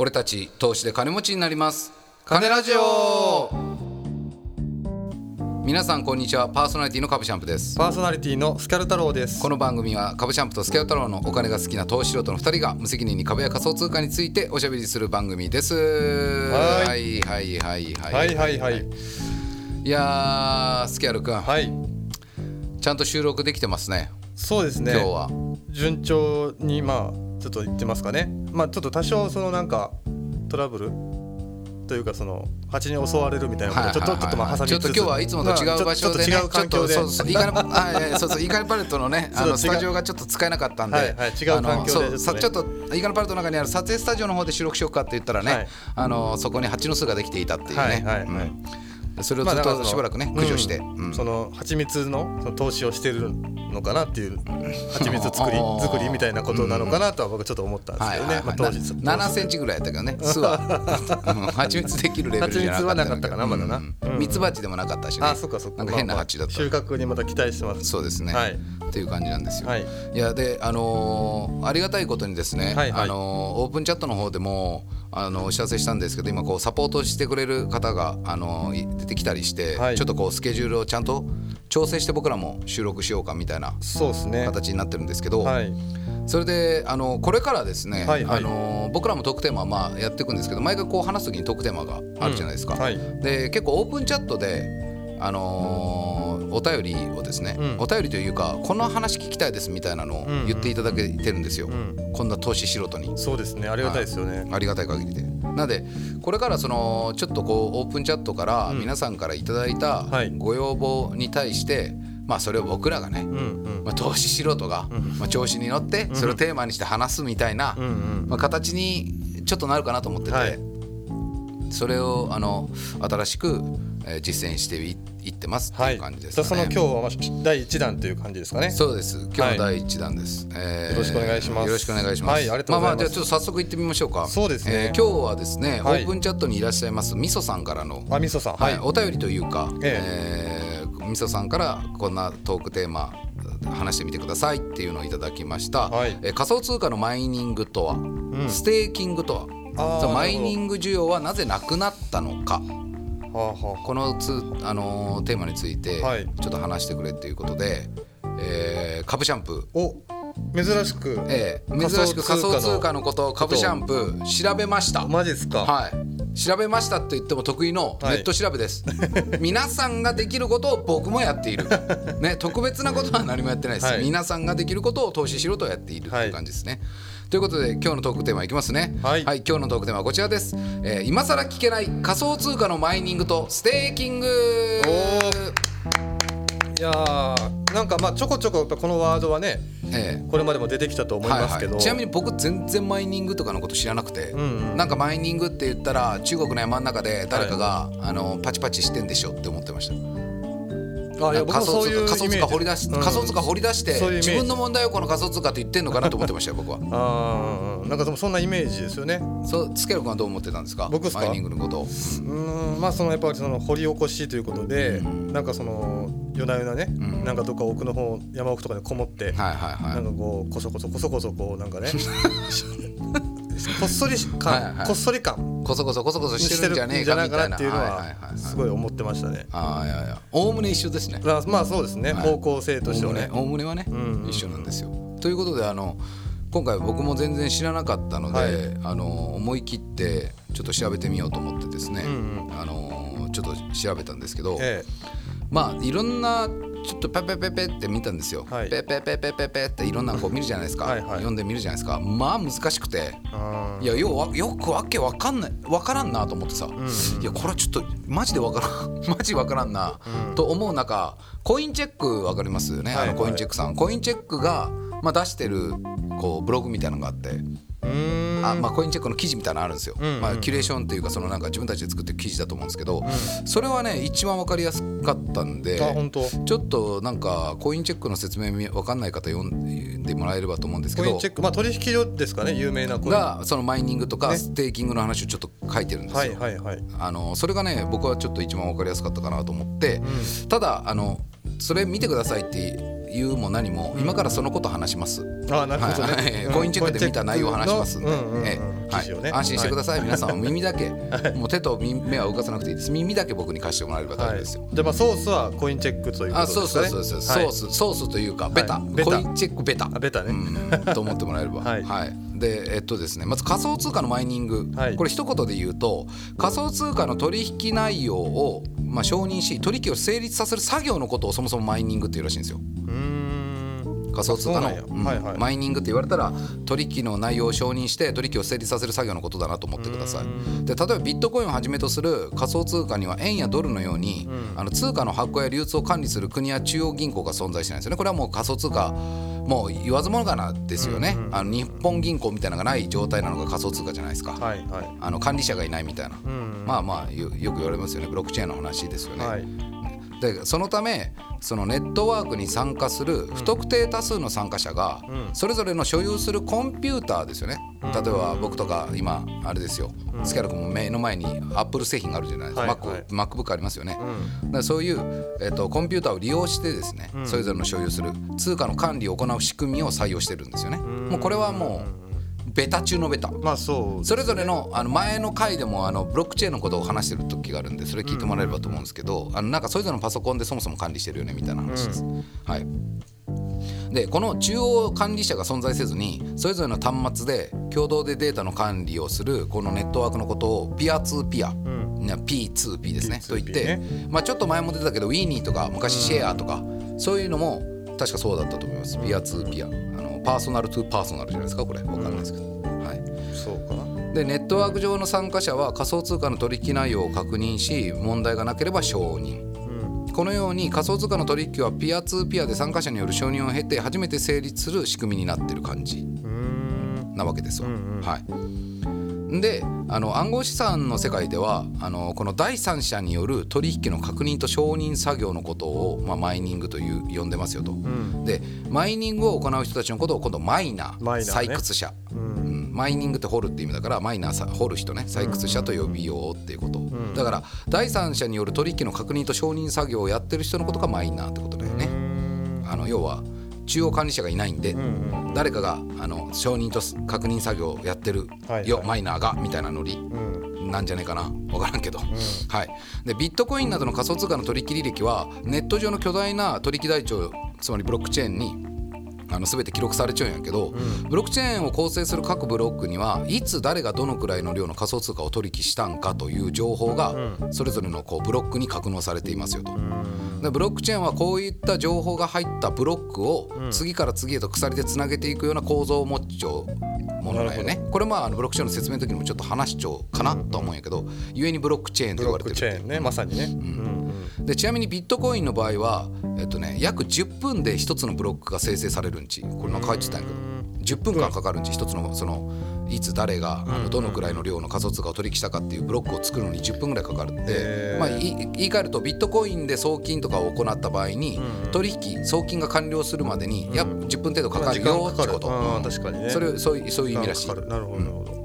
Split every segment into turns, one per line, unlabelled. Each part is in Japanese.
俺たち投資で金持ちになります。金ラジオ。皆さんこんにちは。パーソナリティの株シャンプです。
パーソナリティのスキャル太郎です。
この番組は株シャンプとスキャル太郎のお金が好きな投資素人の2人が無責任に株や仮想通貨についておしゃべりする番組です。はい。はいはいはい
はい。はいはい
い。やースキャル君、
はい。
ちゃんと収録できてますね。
そうですね。
今日は。
順調にまあちょっと言ってますかね。まあちょっと多少そのなんかトラブルというかその蜂に襲われるみたいなことちょっとちょっとまあ挟みつつ
ちょっと今日はいつもと違う場所でね、
まあちょっと違う環境で。
そうそうイーガルはいそう。そうイーガルパレットのねあのスタジオがちょっと使えなかったんで、
はいはい。違う環境でちょっとね。
さちょっとイーガルパレットの中にある撮影スタジオの方で収録しようかって言ったらね、
はい。
あのそこに蜂の巣ができていたっていうね、
はいはいはい。
うん。それをずっとしばらくね駆除して、
その蜂蜜のその投資をしてるのかなっていう 蜂蜜作り作りみたいなことなのかなとは僕ちょっと思ったんですけどね。まあ当時
な7センチぐらいやったけどね巣は。うん。蜂蜜できるレベルじゃなかった
蜂蜜はなかったかなまだな。
うん。
うん
ミツバチでもなかったしね。
あそっかそっか。
なんか変な蜂だった、
まあまあ収穫にまた期待してます。
そうですね、
はい。
っていう感じなんですよ。
はい。
いやであのーありがたいことにですね、
はいはい。
あのーオープンチャットの方でもあのお知らせしたんですけど今こうサポートしてくれる方があの出てきたりして、
はい。
ちょっとこうスケジュールをちゃんと調整して僕らも収録しようかみたいな
そうですね。
形になってるんですけど、
はい。
それであのこれからですね、
はいはい。
あの僕らもトークテーマまあやっていくんですけど毎回こう話す時にトークテーマがあるじゃないですか。
うんはい。
で結構オープンチャットであのーお便りをですね、
うん。
お便りというかこの話聞きたいですみたいなのを言っていただけてるんですよ、
ん。
こんな投資素人に。
そうですねありがたいですよね。
ありがたい限りで。なのでこれからそのちょっとこうオープンチャットから
うん。
皆さんからいただいた
はい。
ご要望に対して、まあそれを僕らがね、まあ、投資素人が、
ん
まあ、調子に乗ってそれをテーマにして話すみたいな、まあ、形にちょっとなるかなと思ってて、
はい。
それをあの新しく、えー実践していいってますって
はいいう
感じです
じゃあその
かね。
今日はまあ第一弾という感じですかね。
そうです。今日の第一弾です、えー
よろしくお願いします。
よろしくお願いします。
はいありがとうございます。
まあまあじゃあちょっと早速行ってみましょうか。
そうですね。
えー今日はですね、
はい。
オープンチャットにいらっしゃいますみそさんからの
あみそさん。
はい、お便りというか、
え
え。ーみそさんからこんなトークテーマ話してみてくださいっていうのをいただきました、
はい。
えー仮想通貨のマイニングとは、
ん。
ステーキングとは？マイニング需要はなぜなくなったのか？
はあは
このつ、あのーテーマについて
はい。
ちょっと話してくれっていうことで、えー株シャンプー。
あお珍しく
ええ珍しく仮想通貨のことを株シャンプー調べました。
マジですか。
はい。調べましたって言っても得意のネ
はい。
ット調べです、皆さんができることを僕もやっている、ね、特別なことは何もやってないです、
はい。
皆さんができることを投資しろとやっているっていう感じですね、ということで今日のトークテーマいきますね。
はい。
今日のトークテーマはこちらです、えー今更聞けない仮想通貨のマイニングとステーキング。
いやーなんかまあちょこちょここのワードはね
ええ。
これまでも出てきたと思いますけど、
はいはい、ちなみに僕全然マイニングとかのこと知らなくて、
んうん。
なんかマイニングって言ったら中国の山の中で誰かが、あのパチパチしてんでしょって思ってました仮想通
もそういう
貨仮想通貨掘り出し、
うん。
仮想通貨掘り出して自分の問題をこの仮想通貨って言ってんのかなと思ってましたよ僕は。
あーなんかでもそんなイメージですよね。
そうスケル君はどう思ってたんですか？
僕っすか？
マイニングのことを。
うーんまあそのやっぱりその掘り起こしということで、なんかその夜な夜なね、
ん。
なんかどっか奥の方山奥とかにこもって、
はいはいはい。
なんかこうこそこそこそこそこうなんかね こっそり感、
はいはい
こっそり感。
こそこそこそこそ
し
しててるんじゃねえかみたいな。
っていうの
は
すごい思ってましたね。
ああいやいや。おおむね一緒ですね。
まあまあそうですね、
はい。
方向性としてはね。
おおむねはね、
んうんうん。
一緒なんですよ。ということであの今回僕も全然知らなかったので、
はい。
あの思い切ってちょっと調べてみようと思ってですね、
うん
あのちょっと調べたんですけど、
え。
まあいろんなちょっとペペペペって見たんですよ。
はい。
ペペペペペペっていろんなこう見るじゃないですか。
はいはい。
読んでみるじゃないですか。まあ難しくて。いやよよくわけわかんないわからんなと思ってさ、
ん。
いやこれはちょっとマジでわからん マジわからんな、と思う中コインチェックわかりますよね、
はいはい。
あのコインチェックさん。コインチェックが、まあ、出してるこうブログみたいなのがあって、あまあ、コインチェックの記事みたいなのあるんですよ、
んうんうん。
まあ、キュレーションっていうかそのなんか自分たちで作ってる記事だと思うんですけど、それはね一番わかりやすかったんで
あ本当。
ちょっとなんかコインチェックの説明わかんない方読んでもらえればと思うんですけど
コインチェックまあ取引所ですかね有名なコイン。は
がそのマイニングとか
ね。
ステーキングの話をちょっと書いてるんですよ。
いはいはい。
あのそれがね僕はちょっと一番わかりやすかったかなと思って、ただあのそれ見てくださいって言うも何も、今からそのこと話します。
あなるほどね、
はい。コインチェックで。見た内容を話しますんで。
うんうんうん。
え
記事をね、
はい、安心してください、
は
皆さんは耳だけ、もう手と耳目は動かさなくていいです。耳だけ僕に貸してもらえれば大丈夫ですよ、
はい、でまあソースはコインチェックというこ
あ
とですかね。
そうそうそうそう、
はい。
ソースソースというかベタ,、コインチェックベタ。
あベタね、
うん。と思ってもらえれば。
はい
でえっとですねまず仮想通貨のマイニング、
はい。
これ一言で言うと仮想通貨の取引内容を、まあ、承認し取引を成立させる作業のことをそもそもマイニングっていうらしいんですよ。
うーん。
仮想通貨の
う
うん
はいはい。
マイニングって言われたら取引の内容を承認して取引を成立させる作業のことだなと思ってください。で例えばビットコインをはじめとする仮想通貨には円やドルのように、あの通貨の発行や流通を管理する国や中央銀行が存在しないんですよね。これはもう仮想通貨もう言わずもがなですよね、あの日本銀行みたいなのがない状態なのが仮想通貨じゃないですか、
はいはい。
あの管理者がいないみたいな、
うん。
まあまあよよく言われますよね。ブロックチェーンの話ですよね。
はい
でそのためそのネットワークに参加する不特定多数の参加者が
うん。
それぞれの所有するコンピューターですよね。例えば僕とか今あれですよ。スキャル君も目の前にアップル製品があるじゃないですか、
はいはい。
MacBook ありますよね、
うん。
だからそういう、えっとコンピューターを利用してですね、それぞれの所有する通貨の管理を行う仕組みを採用してるんですよね。もうこれはもうベタ中のベタ。
まあそう
それぞれのあの前の回でもあのブロックチェーンのことを話してる時があるんでそれ聞いてもらえればと思うんですけど、あのなんかそれぞれのパソコンでそもそも管理してるよねみたいな話です。はい。でこの中央管理者が存在せずにそれぞれの端末で共同でデータの管理をするこのネットワークのことをピアツーピア、な P2P ですね。
P2P
と言って、
ね
まあ、ちょっと前も出てたけどウィーニーとか昔シェアとか、そういうのも確かそうだったと思います。ピアツーピア。あのパーソナルトゥーパーソナルじゃないですかこれ。わかんないですけど、はい、
そうかな。
でネットワーク上の参加者は仮想通貨の取引内容を確認し問題がなければ承認。
うん。
このように仮想通貨の取引はピアツーピアで参加者による承認を経て初めて成立する仕組みになってる感じなわけですわ。
うんうん。
はい、であの暗号資産の世界ではあのこの第三者による取引の確認と承認作業のことを、まあ、マイニングという呼んでますよと。
うん。
でマイニングを行う人たちのことを今度マイナー
ね。
採掘者、
うん。
うん。マイニングって掘るって意味だからマイナーさ掘る人ね。採掘者と呼びようっていうこと、
ん。
だから第三者による取引の確認と承認作業をやってる人のことがマイナーってことだよね。あの要は中央管理者がいないんで、
うんうん。
誰かがあの承認と確認作業をやってるよ、マイナーがみたいなノリ
うん。
なんじゃないかな。分からんけど、はい、でビットコインなどの仮想通貨の取引履歴はネット上の巨大な取引台帳つまりブロックチェーンにあの全て記録されちゃうんやけど、ブロックチェーンを構成する各ブロックにはいつ誰がどのくらいの量の仮想通貨を取引したんかという情報がそれぞれのこうブロックに格納されていますよと。でブロックチェーンはこういった情報が入ったブロックを次から次へと鎖でつなげていくような構造を持っちゃうものだよね。これまああのブロックチェーンの説明の時にもちょっと話しちゃうかなと思うんやけど、故にブロックチェーンと言われてる
クチェーンねまさにね。うん
でちなみにビットコインの場合は、えっとね、約10分で1つのブロックが生成されるんち。これなんか書いてたんやけど。10分間かかるんち。1つのそのいつ誰があのどのくらいの量の仮想通貨を取引したかっていうブロックを作るのに10分ぐらいかかるってまあ、い言い換えるとビットコインで送金とかを行った場合に取引送金が完了するまでに約10分程度かかるよってこと、
あ
うんそれそういうそういう意味らしい。
なるほどなるほど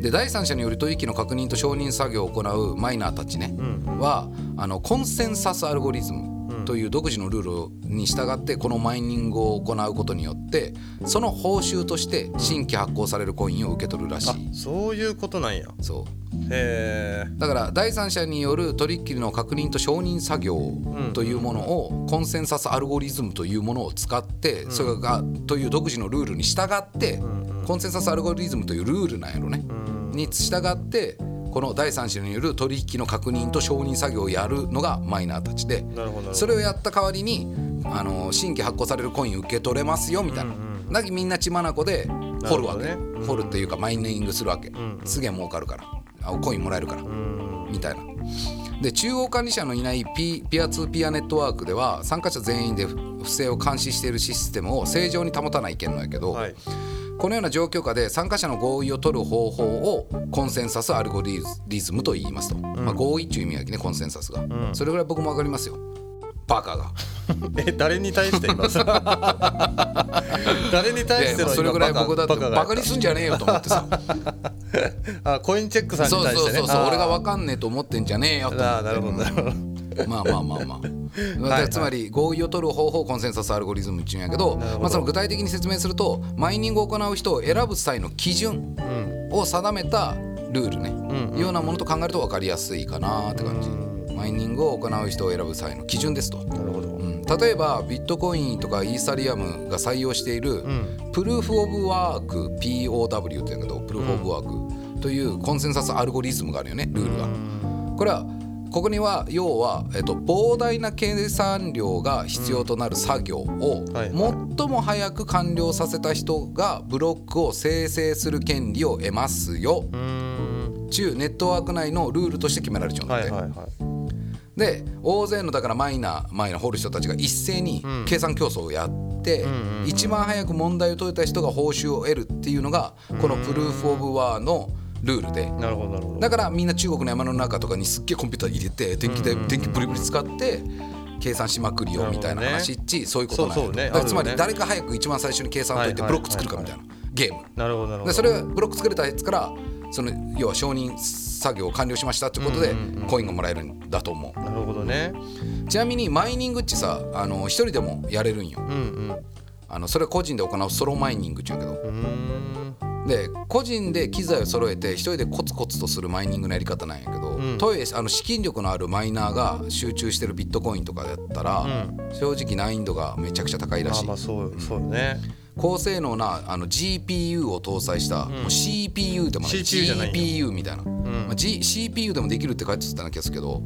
で第三者による取引の確認と承認作業を行うマイナーたちね、はあのコンセンサスアルゴリズムという独自のルールに従ってこのマイニングを行うことによってその報酬として新規発行されるコインを受け取るらしい、
あそういうことなんや。
そう。
へえ
だから第三者による取引の確認と承認作業というものをコンセンサスアルゴリズムというものを使ってそれがという独自のルールに従ってコンセンサスアルゴリズムというルールなんやろね。に従ってこの第三者による取引の確認と承認作業をやるのがマイナーたちでそれをやった代わりにあの新規発行されるコイン受け取れますよみたいな。だけどみんな血眼で掘るわけ。掘るっていうかマイニングするわけ。
ん。
すげえ儲かるから。あコインもらえるから。
うん。
みたいな。で中央管理者のいないピピアツーピアネットワークでは参加者全員で不正を監視しているシステムを正常に保たないけんのやけど、
はい
このような状況下で参加者の合意を取る方法をコンセンサスアルゴリズムと言いますと、まあ、合意っていう意味やけねコンセンサスが、それぐらい僕も分かりますよ。バカが。
え誰に対して今？誰に対しての
それぐらい僕だって
バカ
にすんじゃねえよと思ってさ。
あコインチェックさんに
そう
対してね。
そうそうそう
あー。
俺が分かんねえと思ってんじゃねえよと思って。
なるほどなるほど
まあまあまあまあ。だからつまり合意を取る方法をコンセンサスアルゴリズムっていうんやけどまあ、その具体的に説明するとマイニングを行う人を選ぶ際の基準をを定めたルールね、
んうん。
ようなものと考えると分かりやすいかなって感じ、マイニングを行う人を選ぶ際の基準ですと、
なるほど。
うん、例えばビットコインとかイーサリアムが採用している
ん。
プルーフ・オブ・ワーク POW って言うんだけどプルーフ・オブ・ワークというコンセンサスアルゴリズムがあるよねルールが。これはここには要は、えっと、膨大な計算量が必要となる作業を最も早く完了させた人がブロックを生成する権利を得ますよ中ネットワーク内のルールとして決められちゃうんだって、
はいはいはい。
で大勢のだからマイナーマイナー掘る人たちが一斉に計算競争をやって、一番早く問題を解いた人が報酬を得るっていうのがこのプルーフ・オブ・ワーのルールで。
なるほどなるほど。
だからみんな中国の山の中とかにすっげえコンピューター入れて電気で電気ブリブリ使って計算しまくるよみたいな話っちそういうことなん
ね
つまり誰か早く一番最初に計算を解いてブロック作るかみたいなゲーム。
なるほどなるほど。
でそれをブロック作れたやつからその要は承認作業を完了しましたってことでコインがもらえるんだと思
なるほどね。
うちなみにマイニングっちさあの一人でもやれるんよ。
うんうん。
あのそれは個人で行うソロマイニングっちゅうけどで個人で機材を揃えて一人でコツコツとするマイニングのやり方なんやけど、
ん。
とはいえあの資金力のあるマイナーが集中してるビットコインとかだったら、正直難易度がめちゃくちゃ高いら
あ
しい。
まあそうそうね。
高性能なあの GPU を搭載した、もう CPU でもない GPU みたいな、まあ G、CPU でもできるって書いてたような気がするけど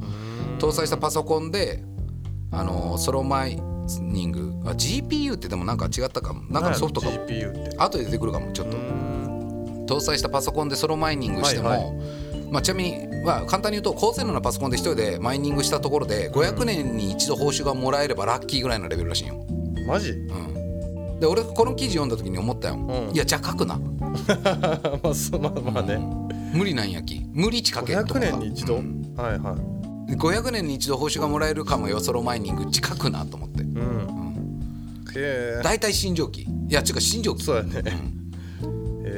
搭載したパソコンであのソロマイニングあ GPU ってでもなんか違ったかもなんかのソフトかも
GPU って
後で出てくるかもちょっと
うーん
搭載したパソコンでソロマイニングしても、
はいは
まあ、ちなみに、まあ、簡単に言うと高性能なパソコンで一人でマイニングしたところで500年に一度報酬がもらえればラッキーぐらいのレベルらしいよ。
マジ？
うん、で俺この記事読んだ時に思ったよ、
うん。
いやじゃあ書くな。
まあそうまあまあね。
無理なんやき。無理ち書けと
500
思った
年に一度？
うん。
はいはい。
500年に一度報酬がもらえるかもよソロマイニング。ち書くなと思って。
うん。へえ
大体新蒸気いや違う新蒸気
そうやね。へー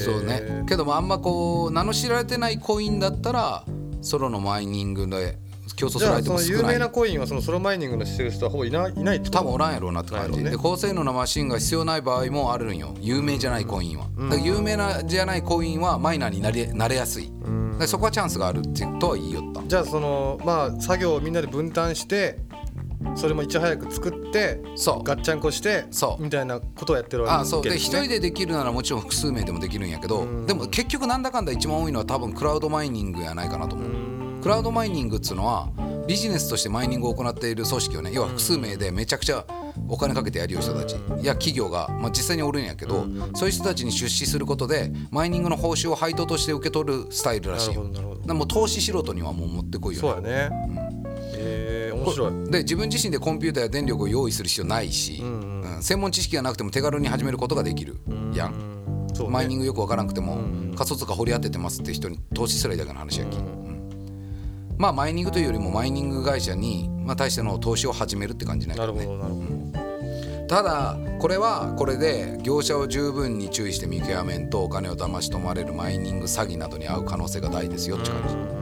そうね。けどもあんまこう名の知られてないコインだったらソロのマイニングで競争す
じ
る相手
ゃあその有
も少ない
名なコインはそのソロマイニングのしてる人はほぼいないいない
多分おらんやろうなって感じ、
ね。
で高性能なマシンが必要ない場合もあるんよ。有名じゃないコインは、だから有名なじゃないコインはマイナーになれなれやすい、そこはチャンスがあるってとは言いよった。
じゃあそのまあ作業をみんなで分担してそれもいち早く作って
そう。
ガッチャンコして
そう。
みたいなことをやってるわ
あそう。
けで
一人でできるならもちろん複数名でもできるんやけどでも結局なんだかんだ一番多いのは多分クラウドマイニングやないかなと思う。クラウドマイニングっつうのはビジネスとしてマイニングを行っている組織をね。要は複数名でめちゃくちゃお金かけてやるよ人たち。や企業が、まあ、実際におるんやけどそういう人たちに出資することでマイニングの報酬を配当として受け取るスタイルらしいよ。
なるほどなるほど。
もう投資素人にはもう持ってこいよね。
そうやね。えー面白い。
で自分自身でコンピューターや電力を用意する必要ないし、うん専門知識がなくても手軽に始めることができるやん。
ね。
マイニングよくわからなくても仮想通貨掘り当ててますって人に投資すらいいだけの話やき、うんまあマイニングというよりもマイニング会社に、まあ、対しての投資を始めるって感じなんや
な
けどねただこれはこれで業者を十分に注意して見極めんとお金を騙し取まれるマイニング詐欺などに遭う可能性が大ですよって感じ。だ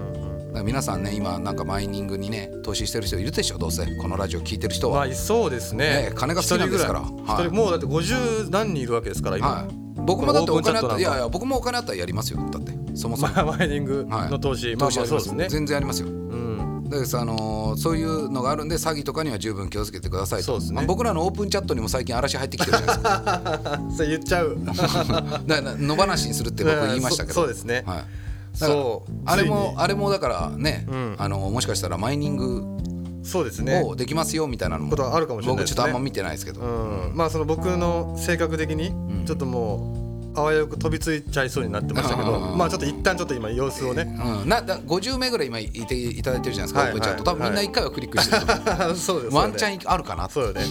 から皆さんね今なんかマイニングにね投資してる人いるでしょ？どうせ。このラジオ聞いてる人は、
まあそうですね。
ね金が好きなんですから。はい。
もうだって50何人いるわけですから今、
はい、僕もだってお金あったらいやいや僕もお金あったらやりますよ。だって。そもそも、
ま あマイニング
はい。
の投資、まあ
投資あります。
まあそうですね。
全然ありますよ。
うん。
だからあのーそういうのがあるんで詐欺とかには十分気をつけてくださいと。
そうですね。
まあ僕らのオープンチャットにも最近嵐入ってきてるじゃないですか。
それ言っちゃう。
だから野放しにするって僕言いましたけど。
そそうですね。
はい、
そう。
あれもあれもだからね、
ん。
あのもしかしたらマイニング
そうですね。
をできますよみたいなのも
ことはあるかもしれないね。
ちょっとあんま見てないですけど、
うん。まあその僕の性格的にちょっともうあわよく飛びついちゃいそうになってましたけど
うん。
まあちょっと一旦ちょっと今様子をね。
うん、なだ50名ぐらい今いていただいてるじゃないですか、
はい
オープンチャット。多分みんな
はい。
1回はクリックしてると思う、
そうです
ワンチャ
ン
ンあるかな
そうよね。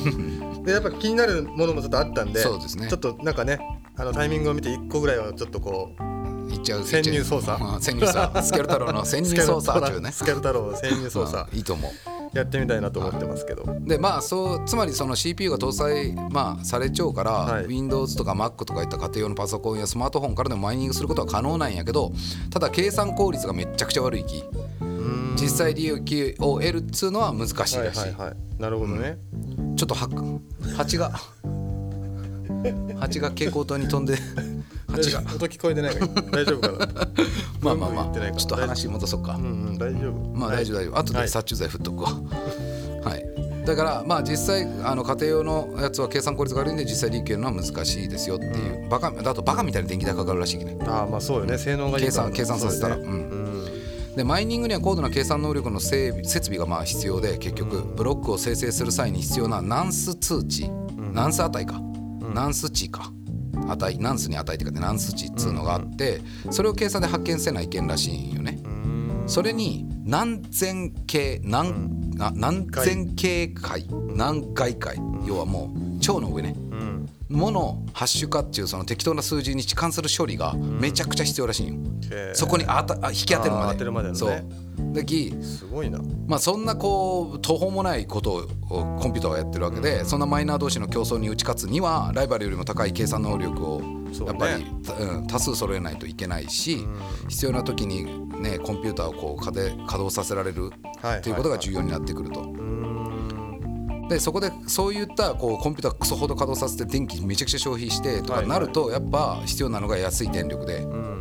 でやっぱ気になるものもちょっとあったんで
そうですね。
ちょっとなんかねあのタイミングを見て1個ぐらいはちょっとこう
いっちゃう
潜入捜査。
うん潜入捜査。スケル太郎の潜入捜査中ね。
スケル太郎の潜入捜査。
う んいいと思う。
やってみたいなと思ってますけど。
でまあそうつまりその CPU が搭載、まあ、されちゃうから、
はい。
Windows とか Mac とかいった家庭用のパソコンやスマートフォンからでもマイニングすることは可能なんやけどただ計算効率がめっちゃくちゃ悪いき
うん。
実際利益を得るっつうのは難しいらしい、
はいはいはい。なるほどね。
ちょっとは蜂が。蜂が蛍光灯に飛んで
音聞こえてないから。大丈夫かな。
まあまあまあ。ちょっと話戻そうか。
うんうん大丈夫。
まあ大丈夫大丈夫後
はい。
で殺虫剤振っとくわ。はい。だからまあ実際あの家庭用のやつは計算効率が悪いんで実際利益のは難しいですよっていう、バカだとバカみたいに電気代かかるらしいきね。
ああまあそうよね。性能がいい
計算計算させたら。
そうよね。うん。
でマイニングには高度な計算能力の整備設備がまあ必要で結局ブロックを生成する際に必要なナンス通知、ナンス値か、ナンス値か値ナンスに値って書いてナンス値っつうのがあって、それを計算で発見せないけんらしいんよね、それに何千系何,、あ何千系回何回回要はもう超の上ね。
うん
ものハッシュ化っていうその適当な数字に関する処理がめちゃくちゃ必要らしいんよ、
へー
そこにあたあ引き当てるまで
当てるまでのね。
そう。でき
すごいな。
まあそんなこう途方もないことをコンピューターはやってるわけで、そんなマイナー同士の競争に打ち勝つにはライバルよりも高い計算能力をやっぱり、たうん、多数揃えないといけないし、必要な時にねコンピューターをこう稼働させられる
はい
っていうことが重要になってくると。
うーん
でそこでそういったこうコンピュータークソほど稼働させて電気めちゃくちゃ消費してとかなるとやっぱ必要なのが安い電力で、
うん。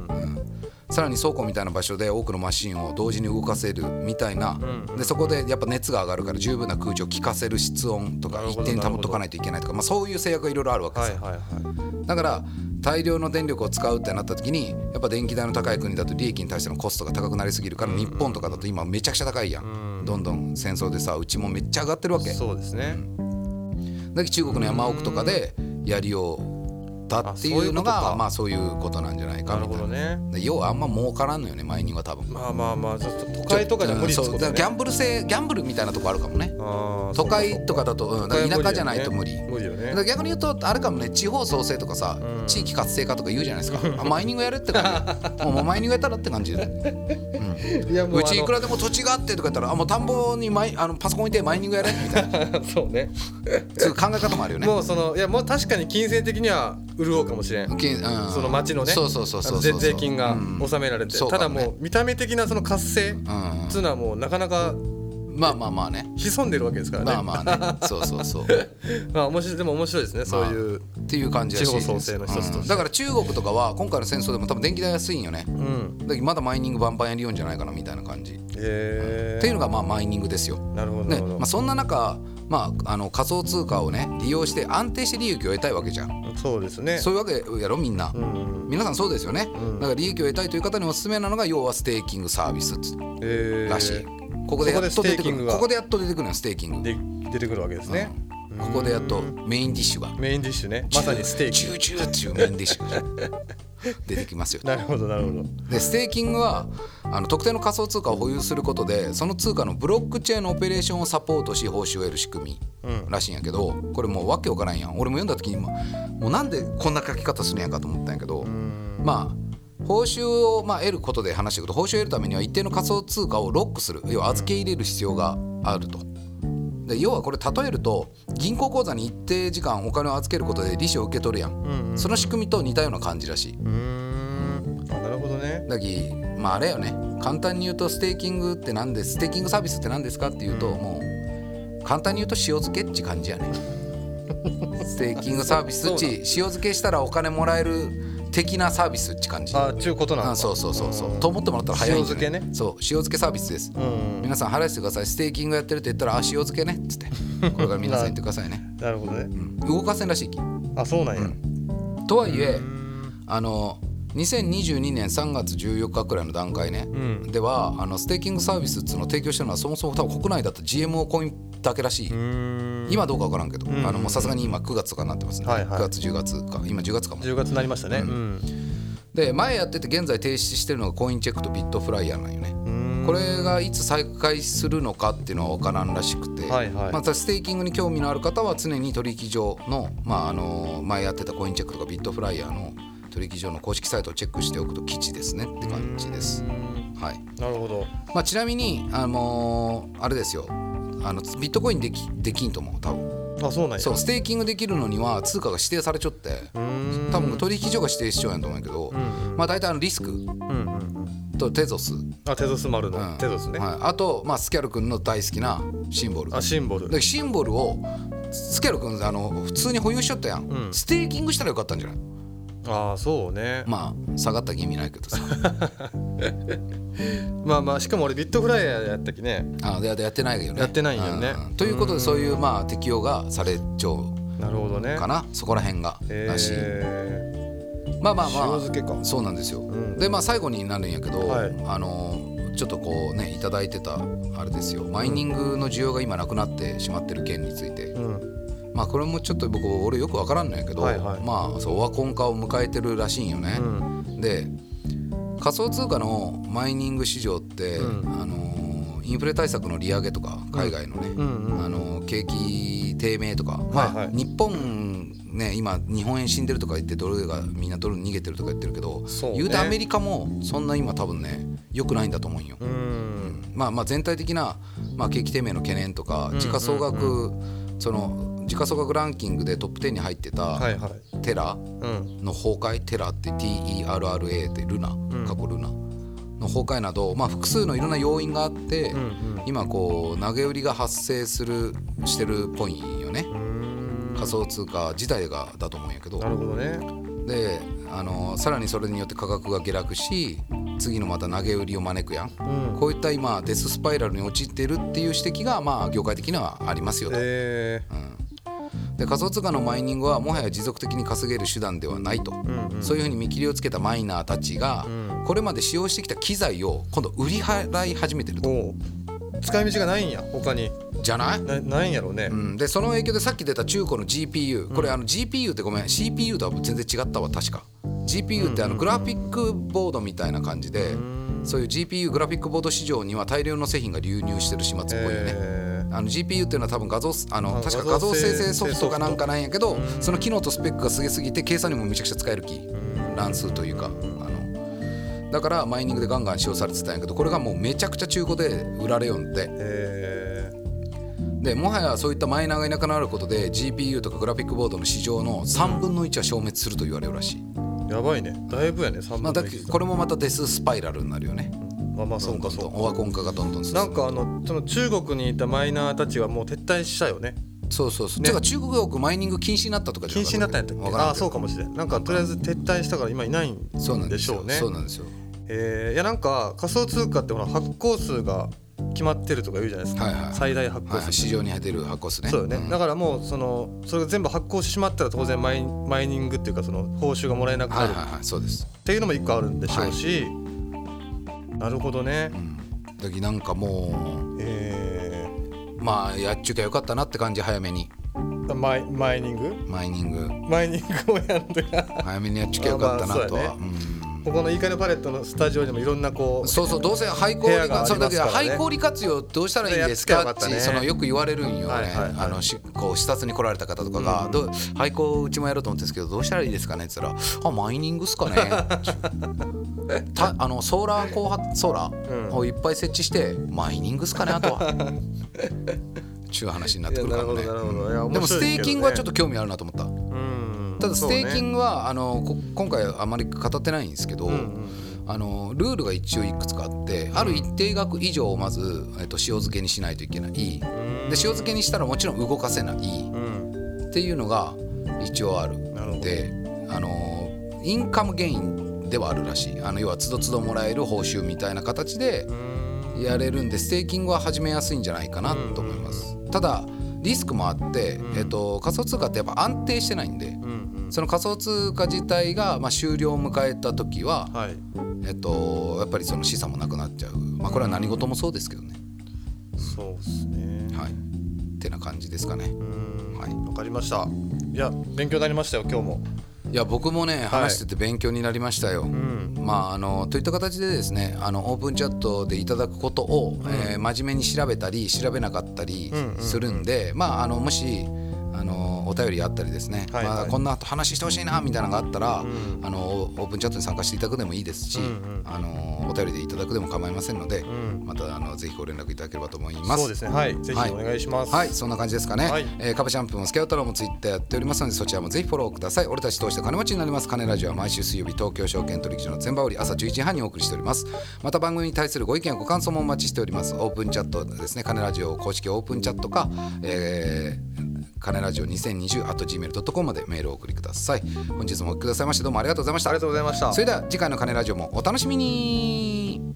さらに倉庫みたいな場所で多くのマシンを同時に動かせるみたいな、でそこでやっぱ熱が上がるから十分な空調を効かせる室温とか一定に保っとかないといけないとか、まあ、そういう制約がいろいろあるわけですよ、
はいはいはい。
だから大量の電力を使うってなった時にやっぱ電気代の高い国だと利益に対してのコストが高くなりすぎるから日本とかだと今めちゃくちゃ高いやん、どんどん戦争でさうちもめっちゃ上がってるわけ。
そうですね。
だけど中国の山奥とかでやりようだっていうのがまあそういうことなんじゃないかみたいな。
ほどね。
で要はあんま儲からんのよねマイニングは多分。
まあまあまあちょっと都会とかじゃ無理っ
うんそう。だからギャンブル性ギャンブルみたいなとこあるかもね都会とかだとうん田舎じゃないと無理。
無理よね。
逆に言うとあれかもね地方創生とかさ、地域活性化とか言うじゃないですか。あマイニングやるって感じ。もうマイニングやったらって感じで。
いやもう
うちいくらでも土地があってとか言ったらあもう田んぼにマイあのパソコン置いてマイニングやれみたいな。
そうね。
そういう考え方もあるよね。
もうそのいやもう確かに金銭的には潤うかもしれん。
けうん。
その町のね。
そうそうそうそう
税税金が納められて、ただ
も
う見た目的なその活性っ
うん。
つうのはもうなかなか
まあまあまあね。
潜んでるわけですからね。
まあまあね。そうそうそう。
まあ面白いでも面白いですねそういう。
っていう感じ
地方創生の一つと
うん。だから中国とかは今回の戦争でも多分電気代安いんよね。
うん。
だまだマイニングバンバンやりようんじゃないかなみたいな感じ、
へえ
っていうのがまあマイニングですよ。
なるほどな
ねまあ、そんな中、まあ、あの仮想通貨をね利用して安定して利益を得たいわけじゃん。
そうですね。
そういうわけやろみんな、
うん。
皆さんそうですよね、だから利益を得たいという方におすすめなのが要はステーキングサービスらしい、ここでやっと出てくる。
そこ
ここでやっと出てくるのよステーキング。
で出てくるわけですね、
ここでやっとメインディッシュが。
メインディッシュね。まさにステーキ。
チューチューっていうメインディッシュが出てきますよ
なるほどなるほど
でステーキングはあの特定の仮想通貨を保有することでその通貨のブロックチェーンのオペレーションをサポートし報酬を得る仕組みらしいんやけど、これもうわけわからんやん俺も読んだ時にももうなんでこんな書き方するんやかと思ったんやけど、まあ報酬をまあ得ることで話していくと報酬を得るためには一定の仮想通貨をロックする要は預け入れる必要があると。で要はこれ例えると銀行口座に一定時間お金を預けることで利子を受け取るやん、その仕組みと似たような感じらしい。
うーん。あなるほどね。
だきまああれよね。簡単に言うとステーキングって何ですステーキングサービスって何ですかっていうと、もう簡単に言うと塩漬けっち感じやね。ステーキングサービスっち塩漬けしたらお金もらえる的なサービスっち感じ。
あちゅうことなん
そうそうそうそう。と思ってもらったら早いんじゃない？
塩漬けね。
そう。塩漬けサービスです、
うん
皆さん払いしてください。ステーキングやってるって言ったらあ塩漬けね。っつって。これから皆さん言ってくださいね、
なるほど。ね。
うん。動かせんらしいき
あそうなんや。
とはいえあの2022年3月14日くらいの段階ね、
ん。
ではあのステーキングサービスっていうのを提供してるのはそもそも多分国内だと GMO コインだけらしい、今どうか分からんけどさすがに今9月とかになってますね、
はいはい。
9月10月か。今10月かも。
10月になりましたね。うん。
で前やってて現在停止してるのがコインチェックとビットフライヤーなんよね。
うん。
これがいつ再開するのかっていうのは分からんらしくて、
はいはい。
またステーキングに興味のある方は常に取引所の,、まあ、あの前やってたコインチェックとかビットフライヤーの取引所の公式サイトをチェックしておくと吉ですね。って感じです。はい。
なるほど。
まあ、ちなみに、あのーあれですよ。あのビットコインできできんと思う多分。
あそうなんや。
そうステーキングできるのには通貨が指定されちゃって。多分取引所が指定しちゃうんやと思うんやけど、まあ大体あのリスク。
うんうん
とテゾス、
あテゾス丸の
うん。
テゾスね。
はい、あと、まあ、スキャル君の大好きなシンボル。
あシンボル。
でシンボルをスキャル君あの普通に保有しちゃったやん、
うん。
ステーキングしたらよかったんじゃない？
ああそうね。
まあ下がった気味ないけどさ。
まあまあしかも俺ビットフライヤーやったきね。
あでやってないよね。
やってないよね。
うん。ということでそういうまあ適用がされちゃう
な。るほどね
かなそこら辺がらし。い
え
まあまあまあ
塩漬けか。
そうなんですよ、
ん。
でまあ最後になるんやけど、
はい。
あのちょっとこうねいただいてたあれですよ。マイニングの需要が今なくなってしまってる件について、
ーうん
まあこれもちょっと僕俺よくわからんのやけど、
はいはい。
まあそうオワコン化を迎えてるらしいんよね、
うん。
で仮想通貨のマイニング市場って、
うん。
あのインフレ対策の利上げとか海外のね、
うんうん
あの景気低迷とか、まあ
はい。はい
日本ね今日本円死んでるとか言ってドルがみんなドルに逃げてるとか言ってるけど、
そうね。
言うてアメリカもそんな今多分ね良くないんだと思うんよ。
うん。
まあまあ全体的な、まあ、景気低迷の懸念とか時価総額、その時価総額ランキングでトップ10に入ってた、
はいはい。
テラ
うん。
の崩壊テラって TERRA ってルナ過去ルナの崩壊など、まあ、複数のいろんな要因があって、
うん
今こう投げ売りが発生するしてるっぽいんよね。
うん。
仮想通貨自体がだと思うんやけど。
なるほどね。
であのさらにそれによって価格が下落し次のまた投げ売りを招くやん。
うん。
こういった今デススパイラルに陥っているっていう指摘がまあ業界的にはありますよと。
え
で仮想通貨のマイニングはもはや持続的に稼げる手段ではないと、
ーうん。
そういうふうに見切りをつけたマイナーたちが、
うん。
これまで使用してきた機材を今度売り払い始めてると。
使い道がないんや他に。
じゃない？
なないんやろうね。
うん、でその影響でさっき出た中古の GPU これあの GPU ってごめん CPU とは全然違ったわ確か。GPU ってあのグラフィックボードみたいな感じでそういう GPU グラフィックボード市場には大量の製品が流入してる始末っぽいよね。
え
あの GPU っていうのは多分画像あの
あ
確か画像生成ソフトかなんかなんやけどその機能とスペックがすげすぎて計算にもめちゃくちゃ使える気乱数というかあの。だからマイニングでガンガン使用されてたんやけどこれがもうめちゃくちゃ中古で売られよんって。
え
でもはやそういったマイナーがいなくなることで GPU とかグラフィックボードの市場の3分の1は消滅すると言われるらしい、
ーやばいね。だいぶやね3分
まあ、だ
の1
これもまたデススパイラルになるよね
まあまあそうかそうか。
オワコン化がどんどん進む
なんかあのその中国にいたマイナーたちはもう撤退したよね。
そうそうそう、
ね。
てか中国マイニング禁止になったとか
禁止になったんやったっけ？ああそうかもしれんなんかとりあえず撤退したから今いないん
で
しょうね
そうなんですよ。
えーいやなんか仮想通貨ってほら発行数が決まってるとか言うじゃないですか、
はいはい。
最大発行数、
はい、市場に出る発行数ね。
そうよね、
ん。
だからもうそのそれが全部発行してしまったら当然マイマイニングっていうかその報酬がもらえなくなる。
はいはいはい。そうです、
っていうのも一個あるんでしょうし、なるほどね、
うん、だなん。かも
え
うまあやっちゅうきゃよかったなって感じ早めに。
ーマイマイニング？
マイニング。
マイニングをやんで
早めにやっちゅうきゃよかったなとは、
ここのイカのパレットのスタジオにもいろんなこう
そうそうどうせ廃校
部屋があり
それだけ
ますからね
廃校利活用どうしたらいいですかってそのよく言われるんよね、あのしこう視察に来られた方とかが、どう廃校うちもやろうと思ってるんですけどどうしたらいいですかねって言ったら「あマイニングっすかね」たあのソーラー光発ソーラーをいっぱい設置して、マイニングっすかねあとは。ちゅう話になってくるからね。でもステーキングはちょっと興味あるなと思った。
うん。
ただステーキン
グ
グは、あのこ今回あまり語ってないんですけど、あのルールが一応いくつかあってある一定額以上をまず、えっと、塩漬けにしないといけない。で塩漬けにしたらもちろん動かせない。
うん。
っていうのが一応ある。
なるほど。
であのインカムゲインではあるらしい。あの要はつどつどもらえる報酬みたいな形でやれるんでステーキングは始めやすいんじゃないかなと思います。ただリスクもあって、えっと、仮想通貨ってやっぱ安定してないんでその仮想通貨自体がまあ終了を迎えた時は、
はい。
えっと、やっぱりその資産もなくなっちゃう、まあ、これは何事もそうですけどね。
そうですね。
はい、ってな感じですかね。
うん。
はい。
わかりました。いや勉強になりましたよ今日も
いや僕もね話してて勉強になりましたよ。
うん。
まあ、あのといった形でですねあのオープンチャットでいただくことを、えー真面目に調べたり調べなかったり
うんうん。
するんで、まあ、あのもしあのお便りあったりですね、
はいはい。
まあ、こんな話してほしいなみたいなのがあったら、
うん。
あのオープンチャットに参加していただくでもいいですし、
うんうん。
あのお便りでいただくでも構いませんので、
ん。
またあのぜひご連絡いただければと思います。
そうですね。はい。ぜひお願いします。
はい、そんな感じですかね。
はい。
えーカバチャンプもスケアトロもツイッターやっておりますので、そちらもぜひフォローください。俺たち通して金持ちになります。金ラジオは毎週水曜日、東京証券取引所の全場売り朝11時半にお送りしております。また番組に対するご意見、ご感想もお待ちしております。オープンチャットですね、金ラジオ公式オープンチャットか、えーカネラジオ2020 at gmail.com までメールをお送りください。本日もお聞きくださいましてどうもありがとうございました。
ありがとうございました。
それでは次回のカネラジオもお楽しみに